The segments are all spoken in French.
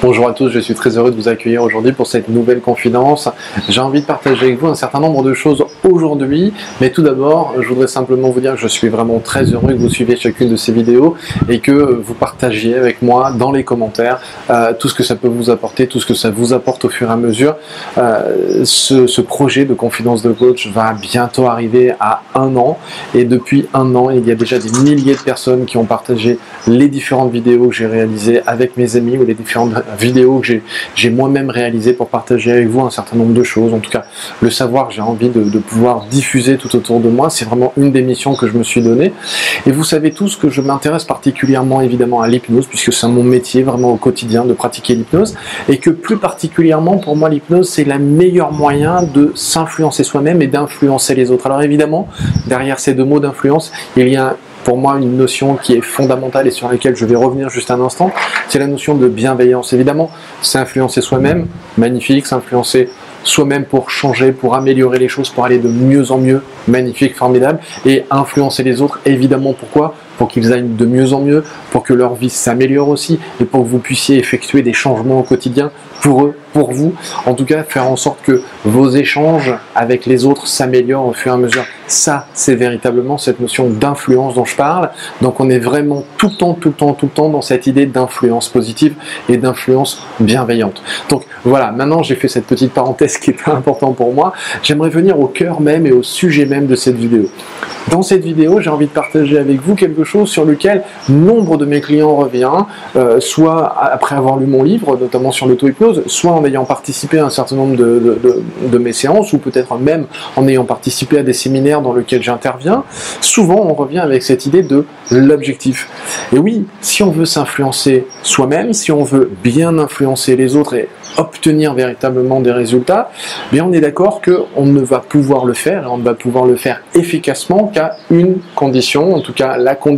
Bonjour à tous, je suis très heureux de vous accueillir aujourd'hui pour cette nouvelle confidence. J'ai envie de partager avec vous un certain nombre de choses aujourd'hui, mais tout d'abord, je voudrais simplement vous dire que je suis vraiment très heureux que vous suiviez chacune de ces vidéos et que vous partagiez avec moi dans les commentaires euh, tout ce que ça peut vous apporter, tout ce que ça vous apporte au fur et à mesure. Euh, ce, ce projet de confidence de coach va bientôt arriver à un an et depuis un an, il y a déjà des milliers de personnes qui ont partagé les différentes vidéos que j'ai réalisées avec mes amis ou les différentes vidéo que j'ai moi-même réalisé pour partager avec vous un certain nombre de choses. En tout cas, le savoir, j'ai envie de, pouvoir diffuser tout autour de moi. C'est vraiment une des missions que je me suis donnée. Et vous savez tous que je m'intéresse particulièrement évidemment à l'hypnose, puisque c'est mon métier vraiment au quotidien de pratiquer l'hypnose. Et que plus particulièrement, pour moi, l'hypnose, c'est le meilleur moyen de s'influencer soi-même et d'influencer les autres. Alors évidemment, derrière ces deux mots d'influence, il y a pour moi une notion qui est fondamentale et sur laquelle je vais revenir juste un instant, c'est la notion de bienveillance. Évidemment, s'influencer soi-même, magnifique, s'influencer soi-même pour changer, pour améliorer les choses, pour aller de mieux en mieux, magnifique, formidable, et influencer les autres, évidemment, pourquoi? Pour qu'ils aillent de mieux en mieux, pour que leur vie s'améliore aussi, et pour que vous puissiez effectuer des changements au quotidien pour eux, pour vous. En tout cas, faire en sorte que vos échanges avec les autres s'améliorent au fur et à mesure. Ça, c'est véritablement cette notion d'influence dont je parle. Donc on est vraiment tout le temps, tout le temps, tout le temps dans cette idée d'influence positive et d'influence bienveillante. Donc voilà, maintenant j'ai fait cette petite parenthèse qui est importante pour moi. J'aimerais venir au cœur même et au sujet même de cette vidéo. Dans cette vidéo, j'ai envie de partager avec vous quelque chose sur lequel nombre de mes clients revient, euh, soit après avoir lu mon livre, notamment sur l'auto-hypnose, soit en ayant participé à un certain nombre de, mes séances, ou peut-être même en ayant participé à des séminaires dans lesquels j'interviens. Souvent, on revient avec cette idée de l'objectif. Et oui, si on veut s'influencer soi-même, si on veut bien influencer les autres et obtenir véritablement des résultats, bien on est d'accord qu'on ne va pouvoir le faire, et on ne va pouvoir le faire efficacement qu'à une condition, en tout cas la condition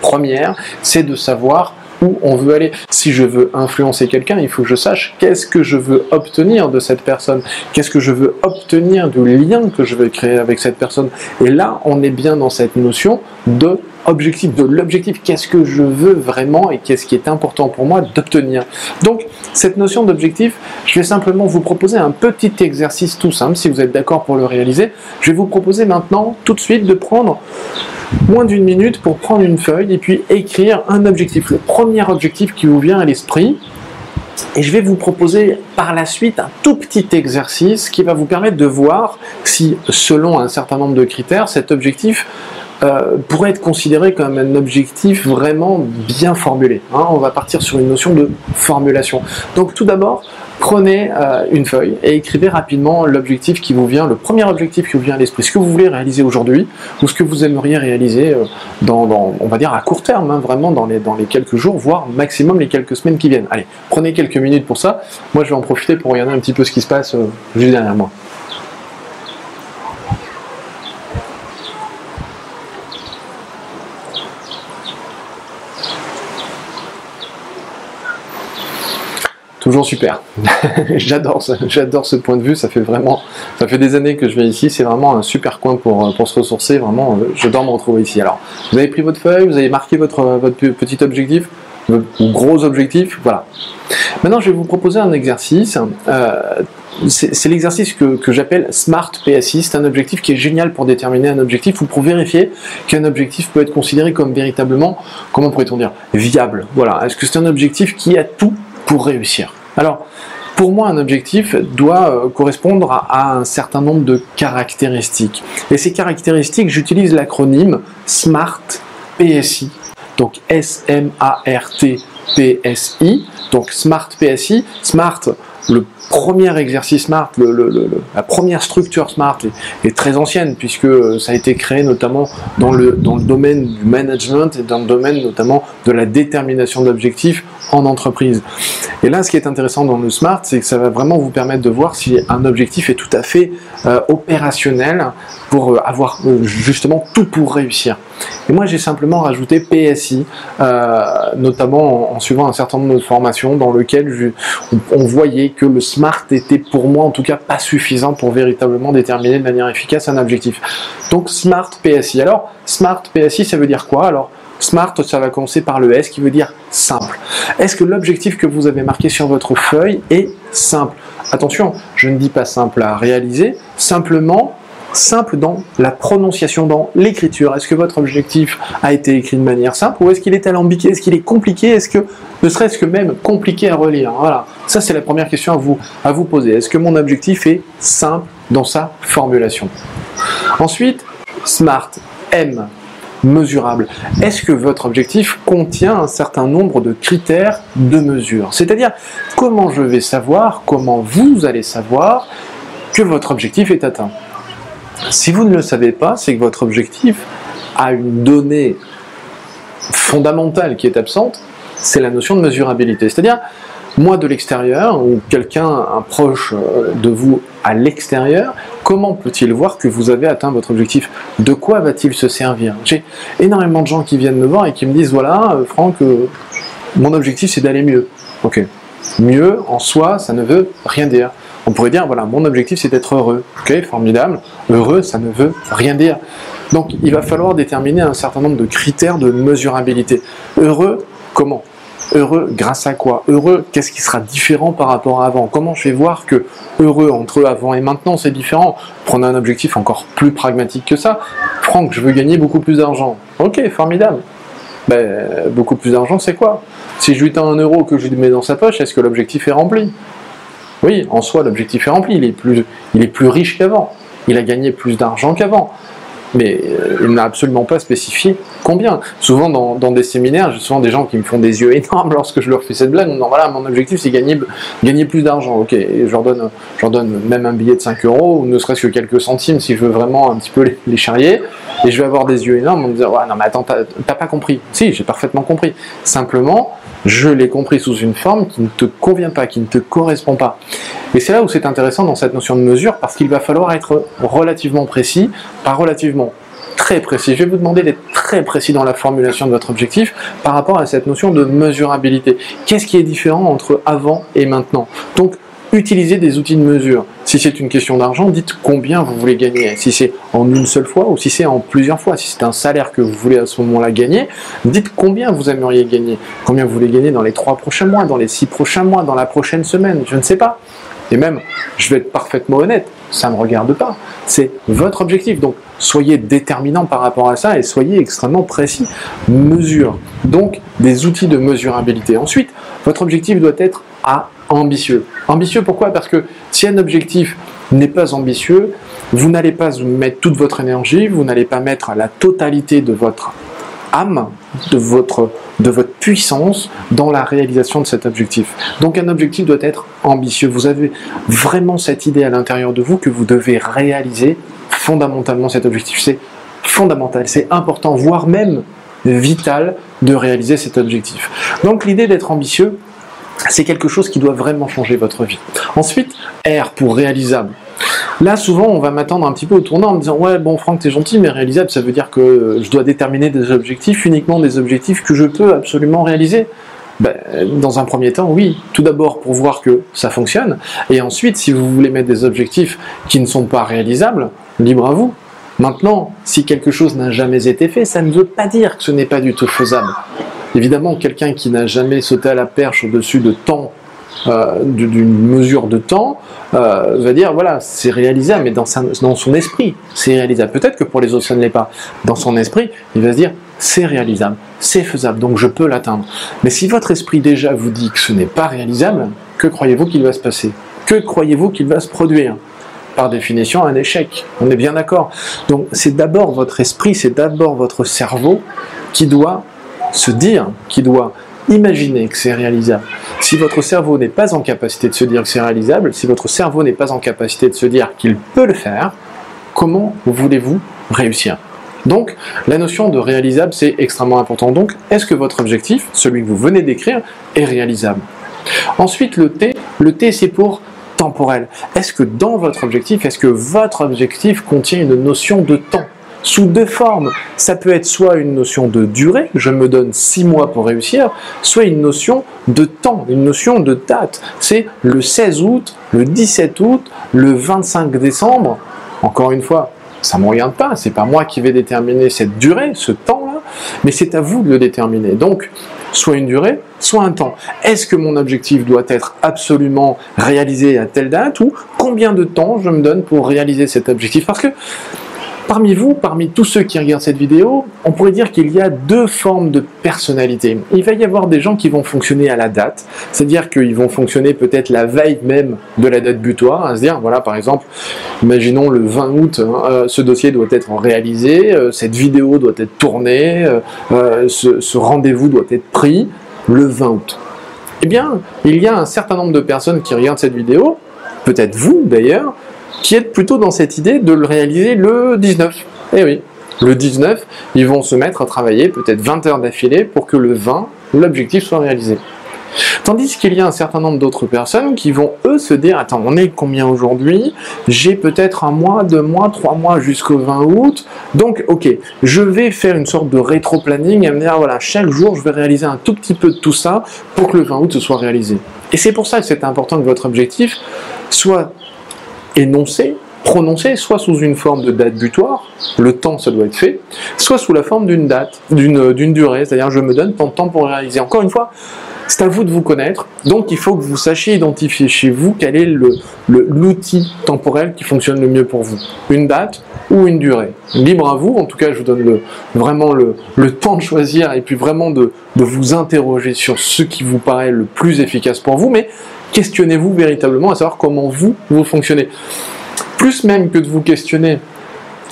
première, c'est de savoir où on veut aller. Si je veux influencer quelqu'un, il faut que je sache qu'est-ce que je veux obtenir de cette personne, qu'est-ce que je veux obtenir du lien que je vais créer avec cette personne. Et là, on est bien dans cette notion de objectif, de l'objectif, qu'est-ce que je veux vraiment et qu'est-ce qui est important pour moi d'obtenir. Donc, cette notion d'objectif, je vais simplement vous proposer un petit exercice tout simple, si vous êtes d'accord pour le réaliser. Je vais vous proposer maintenant, tout de suite, de prendre moins d'une minute pour prendre une feuille et puis écrire un objectif. Le premier objectif qui vous vient à l'esprit. Et je vais vous proposer par la suite un tout petit exercice qui va vous permettre de voir si, selon un certain nombre de critères, cet objectif euh, pourrait être considéré comme un objectif vraiment bien formulé. Hein. on va partir sur une notion de formulation. Donc tout d'abord, prenez euh, une feuille et écrivez rapidement l'objectif qui vous vient, le premier objectif qui vous vient à l'esprit, ce que vous voulez réaliser aujourd'hui ou ce que vous aimeriez réaliser euh, dans, on va dire à court terme, hein, vraiment dans les, dans les quelques jours, voire maximum les quelques semaines qui viennent. Allez, prenez quelques minutes pour ça. Moi, je vais en profiter pour regarder un petit peu ce qui se passe euh, juste derrière moi. Super. j'adore j'adore ce point de vue. Ça fait vraiment, ça fait des années que je viens ici. C'est vraiment un super coin pour, pour se ressourcer. Vraiment, euh, j'adore me retrouver ici. Alors, vous avez pris votre feuille, vous avez marqué votre, votre petit objectif, votre gros objectif. Voilà. Maintenant, je vais vous proposer un exercice. Euh, c'est l'exercice que, que j'appelle Smart PSI. C'est un objectif qui est génial pour déterminer un objectif ou pour vérifier qu'un objectif peut être considéré comme véritablement, comment pourrait-on dire, viable. Voilà. Est-ce que c'est un objectif qui a tout pour réussir? Alors, pour moi, un objectif doit euh, correspondre à, un certain nombre de caractéristiques. Et ces caractéristiques, j'utilise l'acronyme SMART PSI. Donc S-M-A-R-T PSI. Donc SMART PSI. SMART, le premier exercice SMART, la première structure SMART est, très ancienne puisque euh, ça a été créé notamment dans le, dans le domaine du management et dans le domaine notamment de la détermination d'objectifs en entreprise. Et là, ce qui est intéressant dans le SMART, c'est que ça va vraiment vous permettre de voir si un objectif est tout à fait euh, opérationnel pour euh, avoir justement tout pour réussir. Et moi, j'ai simplement rajouté PSI, notamment en, suivant un certain nombre de formations dans lesquelles on, voyait que le SMART SMART était pour moi en tout cas pas suffisant pour véritablement déterminer de manière efficace un objectif. Donc SMART PSI. Alors SMART PSI ça veut dire quoi? Alors Smart, ça va commencer par le S qui veut dire simple. Est-ce que l'objectif que vous avez marqué sur votre feuille est simple? Attention, je ne dis pas simple à réaliser, simplement simple dans la prononciation, dans l'écriture. Est-ce que votre objectif a été écrit de manière simple ou est-ce qu'il est alambiqué? Est-ce qu'il est compliqué? Est-ce que, ne serait-ce que même compliqué à relire? Voilà, ça c'est la première question à vous, à vous poser. Est-ce que mon objectif est simple dans sa formulation? Ensuite, SMART, M, mesurable. Est-ce que votre objectif contient un certain nombre de critères de mesure? C'est-à-dire, comment je vais savoir, comment vous allez savoir que votre objectif est atteint? Si vous ne le savez pas, c'est que votre objectif a une donnée fondamentale qui est absente, c'est la notion de mesurabilité. C'est-à-dire, moi de l'extérieur, ou quelqu'un, un proche euh, de vous à l'extérieur, comment peut-il voir que vous avez atteint votre objectif? De quoi va-t-il se servir? J'ai énormément de gens qui viennent me voir et qui me disent, voilà, euh, Franck, euh, mon objectif c'est d'aller mieux. Ok. Mieux, en soi, ça ne veut rien dire. On pourrait dire, voilà, mon objectif c'est d'être heureux. Ok, formidable. Heureux, ça ne veut rien dire. Donc il va falloir déterminer un certain nombre de critères de mesurabilité. Heureux, comment? Heureux grâce à quoi? Heureux, qu'est-ce qui sera différent par rapport à avant? Comment je vais voir que heureux entre avant et maintenant c'est différent? Prenez un objectif encore plus pragmatique que ça. Franck, je veux gagner beaucoup plus d'argent. Ok, formidable. Ben, beaucoup plus d'argent, c'est quoi? Si je lui tends un euro que je lui mets dans sa poche, est-ce que l'objectif est rempli? Oui, en soi, l'objectif est rempli. Il est plus riche qu'avant. Il a gagné plus d'argent qu'avant. Mais euh, il n'a absolument pas spécifié combien. Souvent, dans, des séminaires, j'ai souvent des gens qui me font des yeux énormes lorsque je leur fais cette blague. Non, voilà, mon objectif, c'est gagner, plus d'argent. Ok, et je leur, donne, je leur donne même un billet de 5 euros, ou ne serait-ce que quelques centimes si je veux vraiment un petit peu les, charrier. Et je vais avoir des yeux énormes en me disant ouais, Non, mais attends, t'as pas compris. Si, j'ai parfaitement compris. Simplement, je l'ai compris sous une forme qui ne te convient pas, qui ne te correspond pas. Et c'est là où c'est intéressant dans cette notion de mesure, parce qu'il va falloir être relativement précis, pas relativement très précis. Je vais vous demander d'être très précis dans la formulation de votre objectif par rapport à cette notion de mesurabilité. Qu'est-ce qui est différent entre avant et maintenant? Donc, utilisez des outils de mesure. Si c'est une question d'argent, dites combien vous voulez gagner. Si c'est en une seule fois ou si c'est en plusieurs fois. Si c'est un salaire que vous voulez à ce moment-là gagner, dites combien vous aimeriez gagner. Combien vous voulez gagner dans les trois prochains mois, dans les six prochains mois, dans la prochaine semaine, je ne sais pas. Et même, je vais être parfaitement honnête, ça ne me regarde pas. C'est votre objectif. Donc, soyez déterminant par rapport à ça et soyez extrêmement précis. Mesure. Donc, des outils de mesurabilité. Ensuite, votre objectif doit être à ambitieux. Ambitieux pourquoi? Parce que si un objectif n'est pas ambitieux, vous n'allez pas mettre toute votre énergie, vous n'allez pas mettre la totalité de votre âme, de votre, de votre puissance dans la réalisation de cet objectif. Donc un objectif doit être ambitieux. Vous avez vraiment cette idée à l'intérieur de vous que vous devez réaliser fondamentalement cet objectif. C'est fondamental, c'est important, voire même vital de réaliser cet objectif. Donc l'idée d'être ambitieux, c'est quelque chose qui doit vraiment changer votre vie. Ensuite, R pour réalisable. Là, souvent, on va m'attendre un petit peu au tournant en me disant Ouais, bon, Franck, t'es gentil, mais réalisable, ça veut dire que je dois déterminer des objectifs, uniquement des objectifs que je peux absolument réaliser. Ben, dans un premier temps, oui. Tout d'abord pour voir que ça fonctionne. Et ensuite, si vous voulez mettre des objectifs qui ne sont pas réalisables, libre à vous. Maintenant, si quelque chose n'a jamais été fait, ça ne veut pas dire que ce n'est pas du tout faisable. Évidemment, quelqu'un qui n'a jamais sauté à la perche au-dessus de temps, euh, d'une mesure de temps, euh, va dire voilà, c'est réalisable, mais dans, dans son esprit, c'est réalisable. Peut-être que pour les autres, ça ne l'est pas. Dans son esprit, il va se dire c'est réalisable, c'est faisable, donc je peux l'atteindre. Mais si votre esprit déjà vous dit que ce n'est pas réalisable, que croyez-vous qu'il va se passer? Que croyez-vous qu'il va se produire? Par définition un échec. On est bien d'accord. Donc c'est d'abord votre esprit, c'est d'abord votre cerveau qui doit se dire, qui doit imaginer que c'est réalisable. Si votre cerveau n'est pas en capacité de se dire que c'est réalisable, si votre cerveau n'est pas en capacité de se dire qu'il peut le faire, comment voulez-vous réussir? Donc, la notion de réalisable, c'est extrêmement important. Donc, est-ce que votre objectif, celui que vous venez d'écrire, est réalisable? Ensuite, le T, le T, c'est pour temporel. Est-ce que dans votre objectif, est-ce que votre objectif contient une notion de temps? Sous deux formes. Ça peut être soit une notion de durée, je me donne six mois pour réussir, soit une notion de temps, une notion de date. C'est le 16 août, le 17 août, le 25 décembre. Encore une fois, ça ne me pas, c'est pas moi qui vais déterminer cette durée, ce temps-là, mais c'est à vous de le déterminer. Donc, soit une durée, soit un temps. Est-ce que mon objectif doit être absolument réalisé à telle date ou combien de temps je me donne pour réaliser cet objectif? Parce que Parmi vous, parmi tous ceux qui regardent cette vidéo, on pourrait dire qu'il y a deux formes de personnalité. Il va y avoir des gens qui vont fonctionner à la date, c'est-à-dire qu'ils vont fonctionner peut-être la veille même de la date butoir, à se dire, voilà, par exemple, imaginons le 20 août, hein, euh, ce dossier doit être réalisé, euh, cette vidéo doit être tournée, euh, ce, ce rendez-vous doit être pris le 20 août. Eh bien, il y a un certain nombre de personnes qui regardent cette vidéo, peut-être vous d'ailleurs, qui êtes plutôt dans cette idée de le réaliser le 19. Eh oui, le 19, ils vont se mettre à travailler peut-être 20 heures d'affilée pour que le 20, l'objectif soit réalisé. Tandis qu'il y a un certain nombre d'autres personnes qui vont eux se dire attends on est combien aujourd'hui? J'ai peut-être un mois, deux mois, trois mois jusqu'au 20 août. Donc ok, je vais faire une sorte de rétro-planning et me dire voilà chaque jour je vais réaliser un tout petit peu de tout ça pour que le 20 août soit réalisé. Et c'est pour ça que c'est important que votre objectif soit énoncé, prononcé, soit sous une forme de date butoir, le temps ça doit être fait, soit sous la forme d'une date, d'une durée, c'est-à-dire je me donne tant de temps pour réaliser. Encore une fois, c'est à vous de vous connaître, donc il faut que vous sachiez identifier chez vous quel est l'outil le, temporel qui fonctionne le mieux pour vous. Une date ou une durée. Libre à vous, en tout cas je vous donne le, vraiment le, temps de choisir et puis vraiment de, de vous interroger sur ce qui vous paraît le plus efficace pour vous, mais questionnez-vous véritablement à savoir comment vous, vous fonctionnez. Plus même que de vous questionner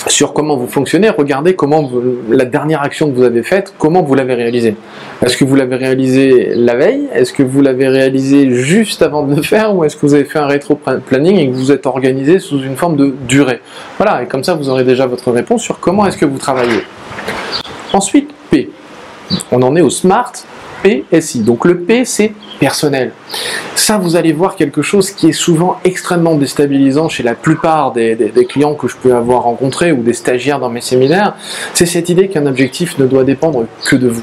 sur comment vous fonctionnez, regardez comment la dernière action que vous avez faite, comment vous l'avez réalisée. Est-ce que vous l'avez réalisée la veille? Est-ce que vous l'avez réalisée juste avant de le faire? Ou est-ce que vous avez fait un rétro-planning et que vous êtes organisé sous une forme de durée? Voilà, et comme ça vous aurez déjà votre réponse sur comment est-ce que vous travaillez. Ensuite, P. On en est au SMART, PSI. Donc le P, c'est personnel. Ça, vous allez voir quelque chose qui est souvent extrêmement déstabilisant chez la plupart des, clients que je peux avoir rencontrés ou des stagiaires dans mes séminaires, c'est cette idée qu'un objectif ne doit dépendre que de vous.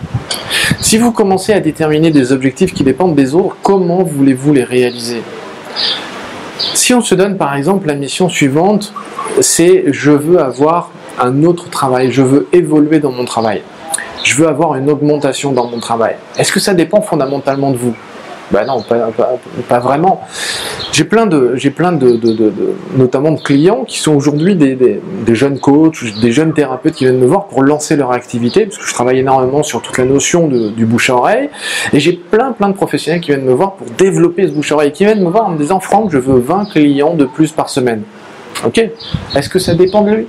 Si vous commencez à déterminer des objectifs qui dépendent des autres, comment voulez-vous les réaliser? Si on se donne par exemple la mission suivante, c'est je veux avoir un autre travail, je veux évoluer dans mon travail je veux avoir une augmentation dans mon travail. Est-ce que ça dépend fondamentalement de vous? Ben non, pas, vraiment. J'ai plein de, notamment de clients qui sont aujourd'hui des, jeunes coachs, des jeunes thérapeutes qui viennent me voir pour lancer leur activité, parce que je travaille énormément sur toute la notion du bouche à oreille, et j'ai plein plein de professionnels qui viennent me voir pour développer ce bouche à oreille, qui viennent me voir en me disant Franck, je veux 20 clients de plus par semaine. Ok? Est-ce que ça dépend de lui?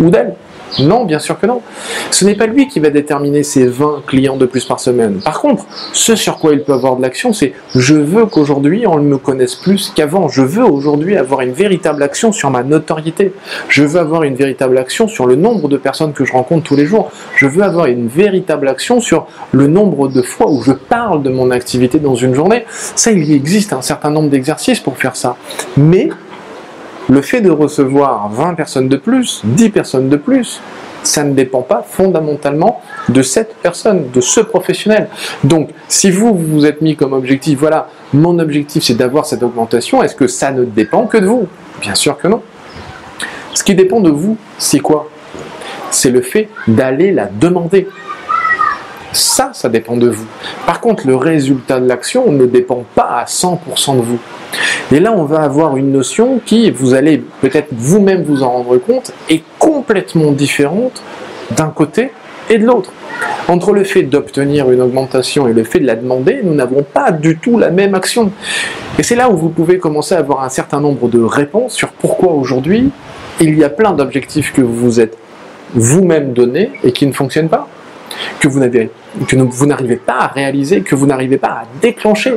Ou d'elle? Non, bien sûr que non. Ce n'est pas lui qui va déterminer ses 20 clients de plus par semaine. Par contre, ce sur quoi il peut avoir de l'action, c'est je veux qu'aujourd'hui on me connaisse plus qu'avant. Je veux aujourd'hui avoir une véritable action sur ma notoriété. Je veux avoir une véritable action sur le nombre de personnes que je rencontre tous les jours. Je veux avoir une véritable action sur le nombre de fois où je parle de mon activité dans une journée. Ça, il existe un certain nombre d'exercices pour faire ça. Mais le fait de recevoir 20 personnes de plus, 10 personnes de plus, ça ne dépend pas fondamentalement de cette personne, de ce professionnel. Donc, si vous vous êtes mis comme objectif, voilà, mon objectif c'est d'avoir cette augmentation, est-ce que ça ne dépend que de vous? Bien sûr que non. Ce qui dépend de vous, c'est quoi? C'est le fait d'aller la demander. Ça, ça dépend de vous. Par contre, le résultat de l'action ne dépend pas à 100% de vous. Et là, on va avoir une notion qui, vous allez peut-être vous-même vous en rendre compte, est complètement différente d'un côté et de l'autre. Entre le fait d'obtenir une augmentation et le fait de la demander, nous n'avons pas du tout la même action. Et c'est là où vous pouvez commencer à avoir un certain nombre de réponses sur pourquoi aujourd'hui il y a plein d'objectifs que vous vous êtes vous-même donnés et qui ne fonctionnent pas, que vous n'arrivez pas à réaliser, que vous n'arrivez pas à déclencher.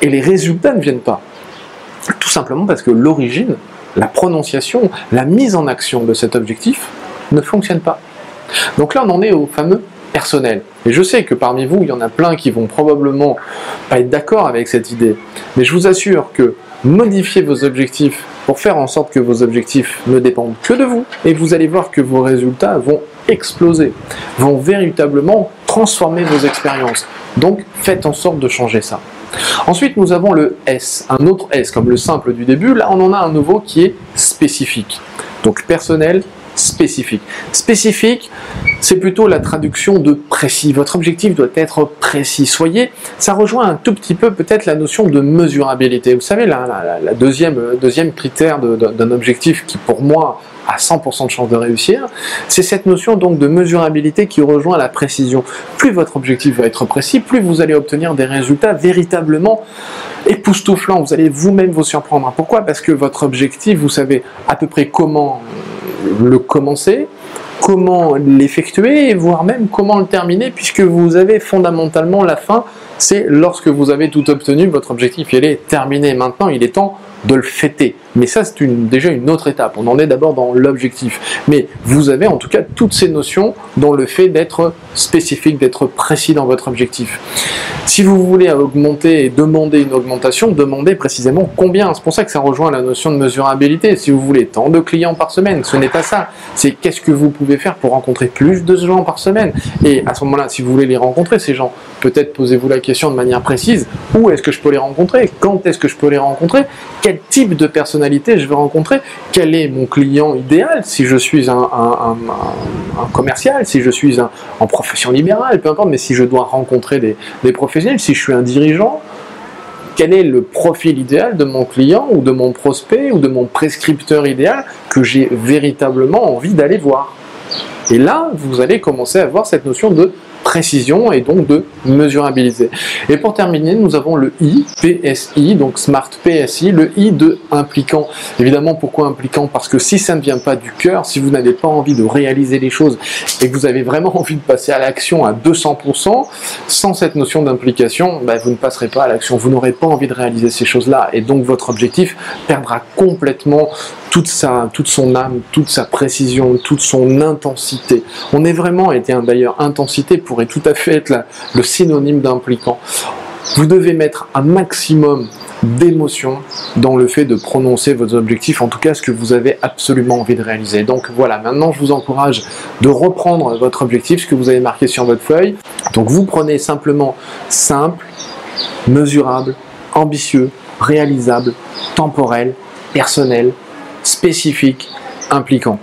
Et les résultats ne viennent pas. Tout simplement parce que l'origine, la prononciation, la mise en action de cet objectif ne fonctionne pas. Donc là, on en est au fameux personnel. Et je sais que parmi vous, il y en a plein qui vont probablement pas être d'accord avec cette idée. Mais je vous assure que modifier vos objectifs pour faire en sorte que vos objectifs ne dépendent que de vous, et vous allez voir que vos résultats vont exploser, vont véritablement transformer vos expériences. Donc faites en sorte de changer ça. Ensuite, nous avons le S, un autre S, comme le simple du début. Là, on en a un nouveau qui est spécifique. Donc personnel, spécifique. Spécifique, c'est plutôt la traduction de précis. Votre objectif doit être précis. Soyez, ça rejoint un tout petit peu peut-être la notion de mesurabilité. Vous savez, la, deuxième, deuxième critère d'un objectif qui pour moi a 100% de chance de réussir, c'est cette notion donc de mesurabilité qui rejoint la précision. Plus votre objectif va être précis, plus vous allez obtenir des résultats véritablement époustouflants. Vous allez vous-même vous surprendre. Pourquoi? Parce que votre objectif, vous savez à peu près comment le commencer, comment l'effectuer, voire même comment le terminer, puisque vous avez fondamentalement la fin, c'est lorsque vous avez tout obtenu, votre objectif il est terminé. Maintenant, il est temps de le fêter. Mais ça, c'est déjà une autre étape. On en est d'abord dans l'objectif. Mais vous avez en tout cas toutes ces notions dans le fait d'être spécifique, d'être précis dans votre objectif. Si vous voulez augmenter et demander une augmentation, demandez précisément combien. C'est pour ça que ça rejoint la notion de mesurabilité. Si vous voulez tant de clients par semaine, ce n'est pas ça. C'est qu'est-ce que vous pouvez faire pour rencontrer plus de gens par semaine. Et à ce moment-là, si vous voulez les rencontrer, ces gens, peut-être posez-vous la question de manière précise. Où est-ce que je peux les rencontrer? Quand est-ce que je peux les rencontrer? Quel type de personnalité je vais rencontrer, quel est mon client idéal, si je suis un, commercial, si je suis en profession libérale, peu importe, mais si je dois rencontrer des, des professionnels, si je suis un dirigeant, quel est le profil idéal de mon client ou de mon prospect ou de mon prescripteur idéal que j'ai véritablement envie d'aller voir? Et là, vous allez commencer à avoir cette notion de précision et donc de mesurabilité. Et pour terminer, nous avons le I, PSI, donc Smart PSI, le I de impliquant. Évidemment, pourquoi impliquant? Parce que si ça ne vient pas du cœur, si vous n'avez pas envie de réaliser les choses et que vous avez vraiment envie de passer à l'action à 200%, sans cette notion d'implication, bah, vous ne passerez pas à l'action. Vous n'aurez pas envie de réaliser ces choses-là et donc votre objectif perdra complètement toute, sa, toute son âme, toute sa précision, toute son intensité. On est vraiment, et d'ailleurs intensité pourrait tout à fait être le synonyme d'impliquant. Vous devez mettre un maximum d'émotion dans le fait de prononcer vos objectifs, en tout cas ce que vous avez absolument envie de réaliser. Donc voilà, maintenant je vous encourage de reprendre votre objectif, ce que vous avez marqué sur votre feuille. Donc vous prenez simplement simple, mesurable, ambitieux, réalisable, temporel, personnel, spécifique, impliquant.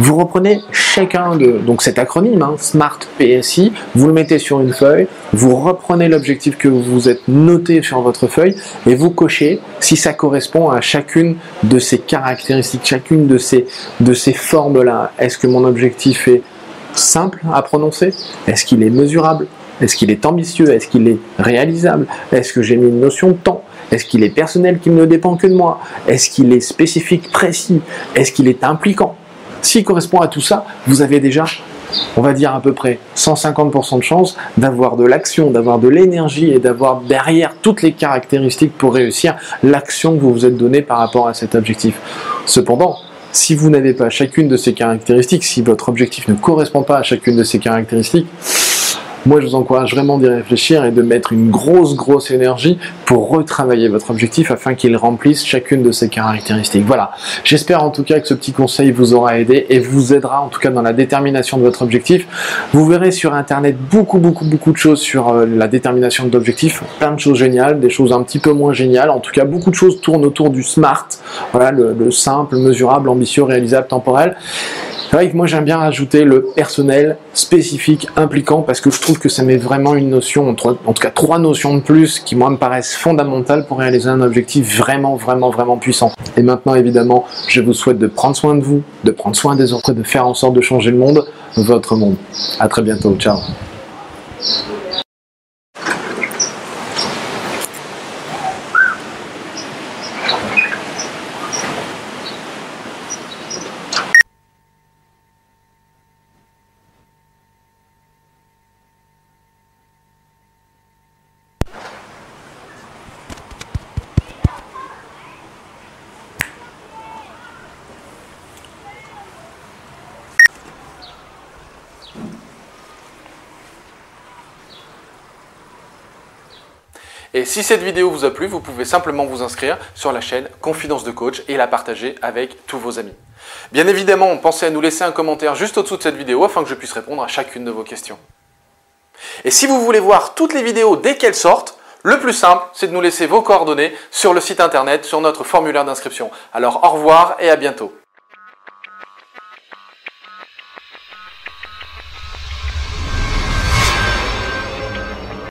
Vous reprenez chacun de donc cet acronyme hein, SMART PSI, vous le mettez sur une feuille, vous reprenez l'objectif que vous êtes noté sur votre feuille et vous cochez si ça correspond à chacune de ces caractéristiques, chacune de ces de ces formes là. Est-ce que mon objectif est simple à prononcer? Est-ce qu'il est mesurable? Est-ce qu'il est ambitieux? Est-ce qu'il est réalisable? Est-ce que j'ai mis une notion de temps? Est-ce qu'il est personnel qui ne dépend que de moi? Est-ce qu'il est spécifique, précis? Est-ce qu'il est impliquant? S'il correspond à tout ça, vous avez déjà, on va dire à peu près 150% de chance d'avoir de l'action, d'avoir de l'énergie et d'avoir derrière toutes les caractéristiques pour réussir l'action que vous vous êtes donnée par rapport à cet objectif. Cependant, si vous n'avez pas chacune de ces caractéristiques, si votre objectif ne correspond pas à chacune de ces caractéristiques, moi, je vous encourage vraiment d'y réfléchir et de mettre une grosse, grosse énergie pour retravailler votre objectif afin qu'il remplisse chacune de ces caractéristiques. Voilà. J'espère en tout cas que ce petit conseil vous aura aidé et vous aidera en tout cas dans la détermination de votre objectif. Vous verrez sur Internet beaucoup, beaucoup, beaucoup de choses sur euh, la détermination de l'objectif. Plein de choses géniales, des choses un petit peu moins géniales. En tout cas, beaucoup de choses tournent autour du SMART. Voilà, le, le simple, mesurable, ambitieux, réalisable, temporel. C'est vrai que moi j'aime bien rajouter le personnel spécifique, impliquant, parce que je trouve que ça met vraiment une notion, en tout cas trois notions de plus qui moi me paraissent fondamentales pour réaliser un objectif vraiment, vraiment, vraiment puissant. Et maintenant évidemment, je vous souhaite de prendre soin de vous, de prendre soin des autres, de faire en sorte de changer le monde, votre monde. À très bientôt, ciao. Et si cette vidéo vous a plu, vous pouvez simplement vous inscrire sur la chaîne Confidence de Coach et la partager avec tous vos amis. Bien évidemment, pensez à nous laisser un commentaire juste au-dessous de cette vidéo afin que je puisse répondre à chacune de vos questions. Et si vous voulez voir toutes les vidéos dès qu'elles sortent, le plus simple, c'est de nous laisser vos coordonnées sur le site internet, sur notre formulaire d'inscription. Alors au revoir et à bientôt.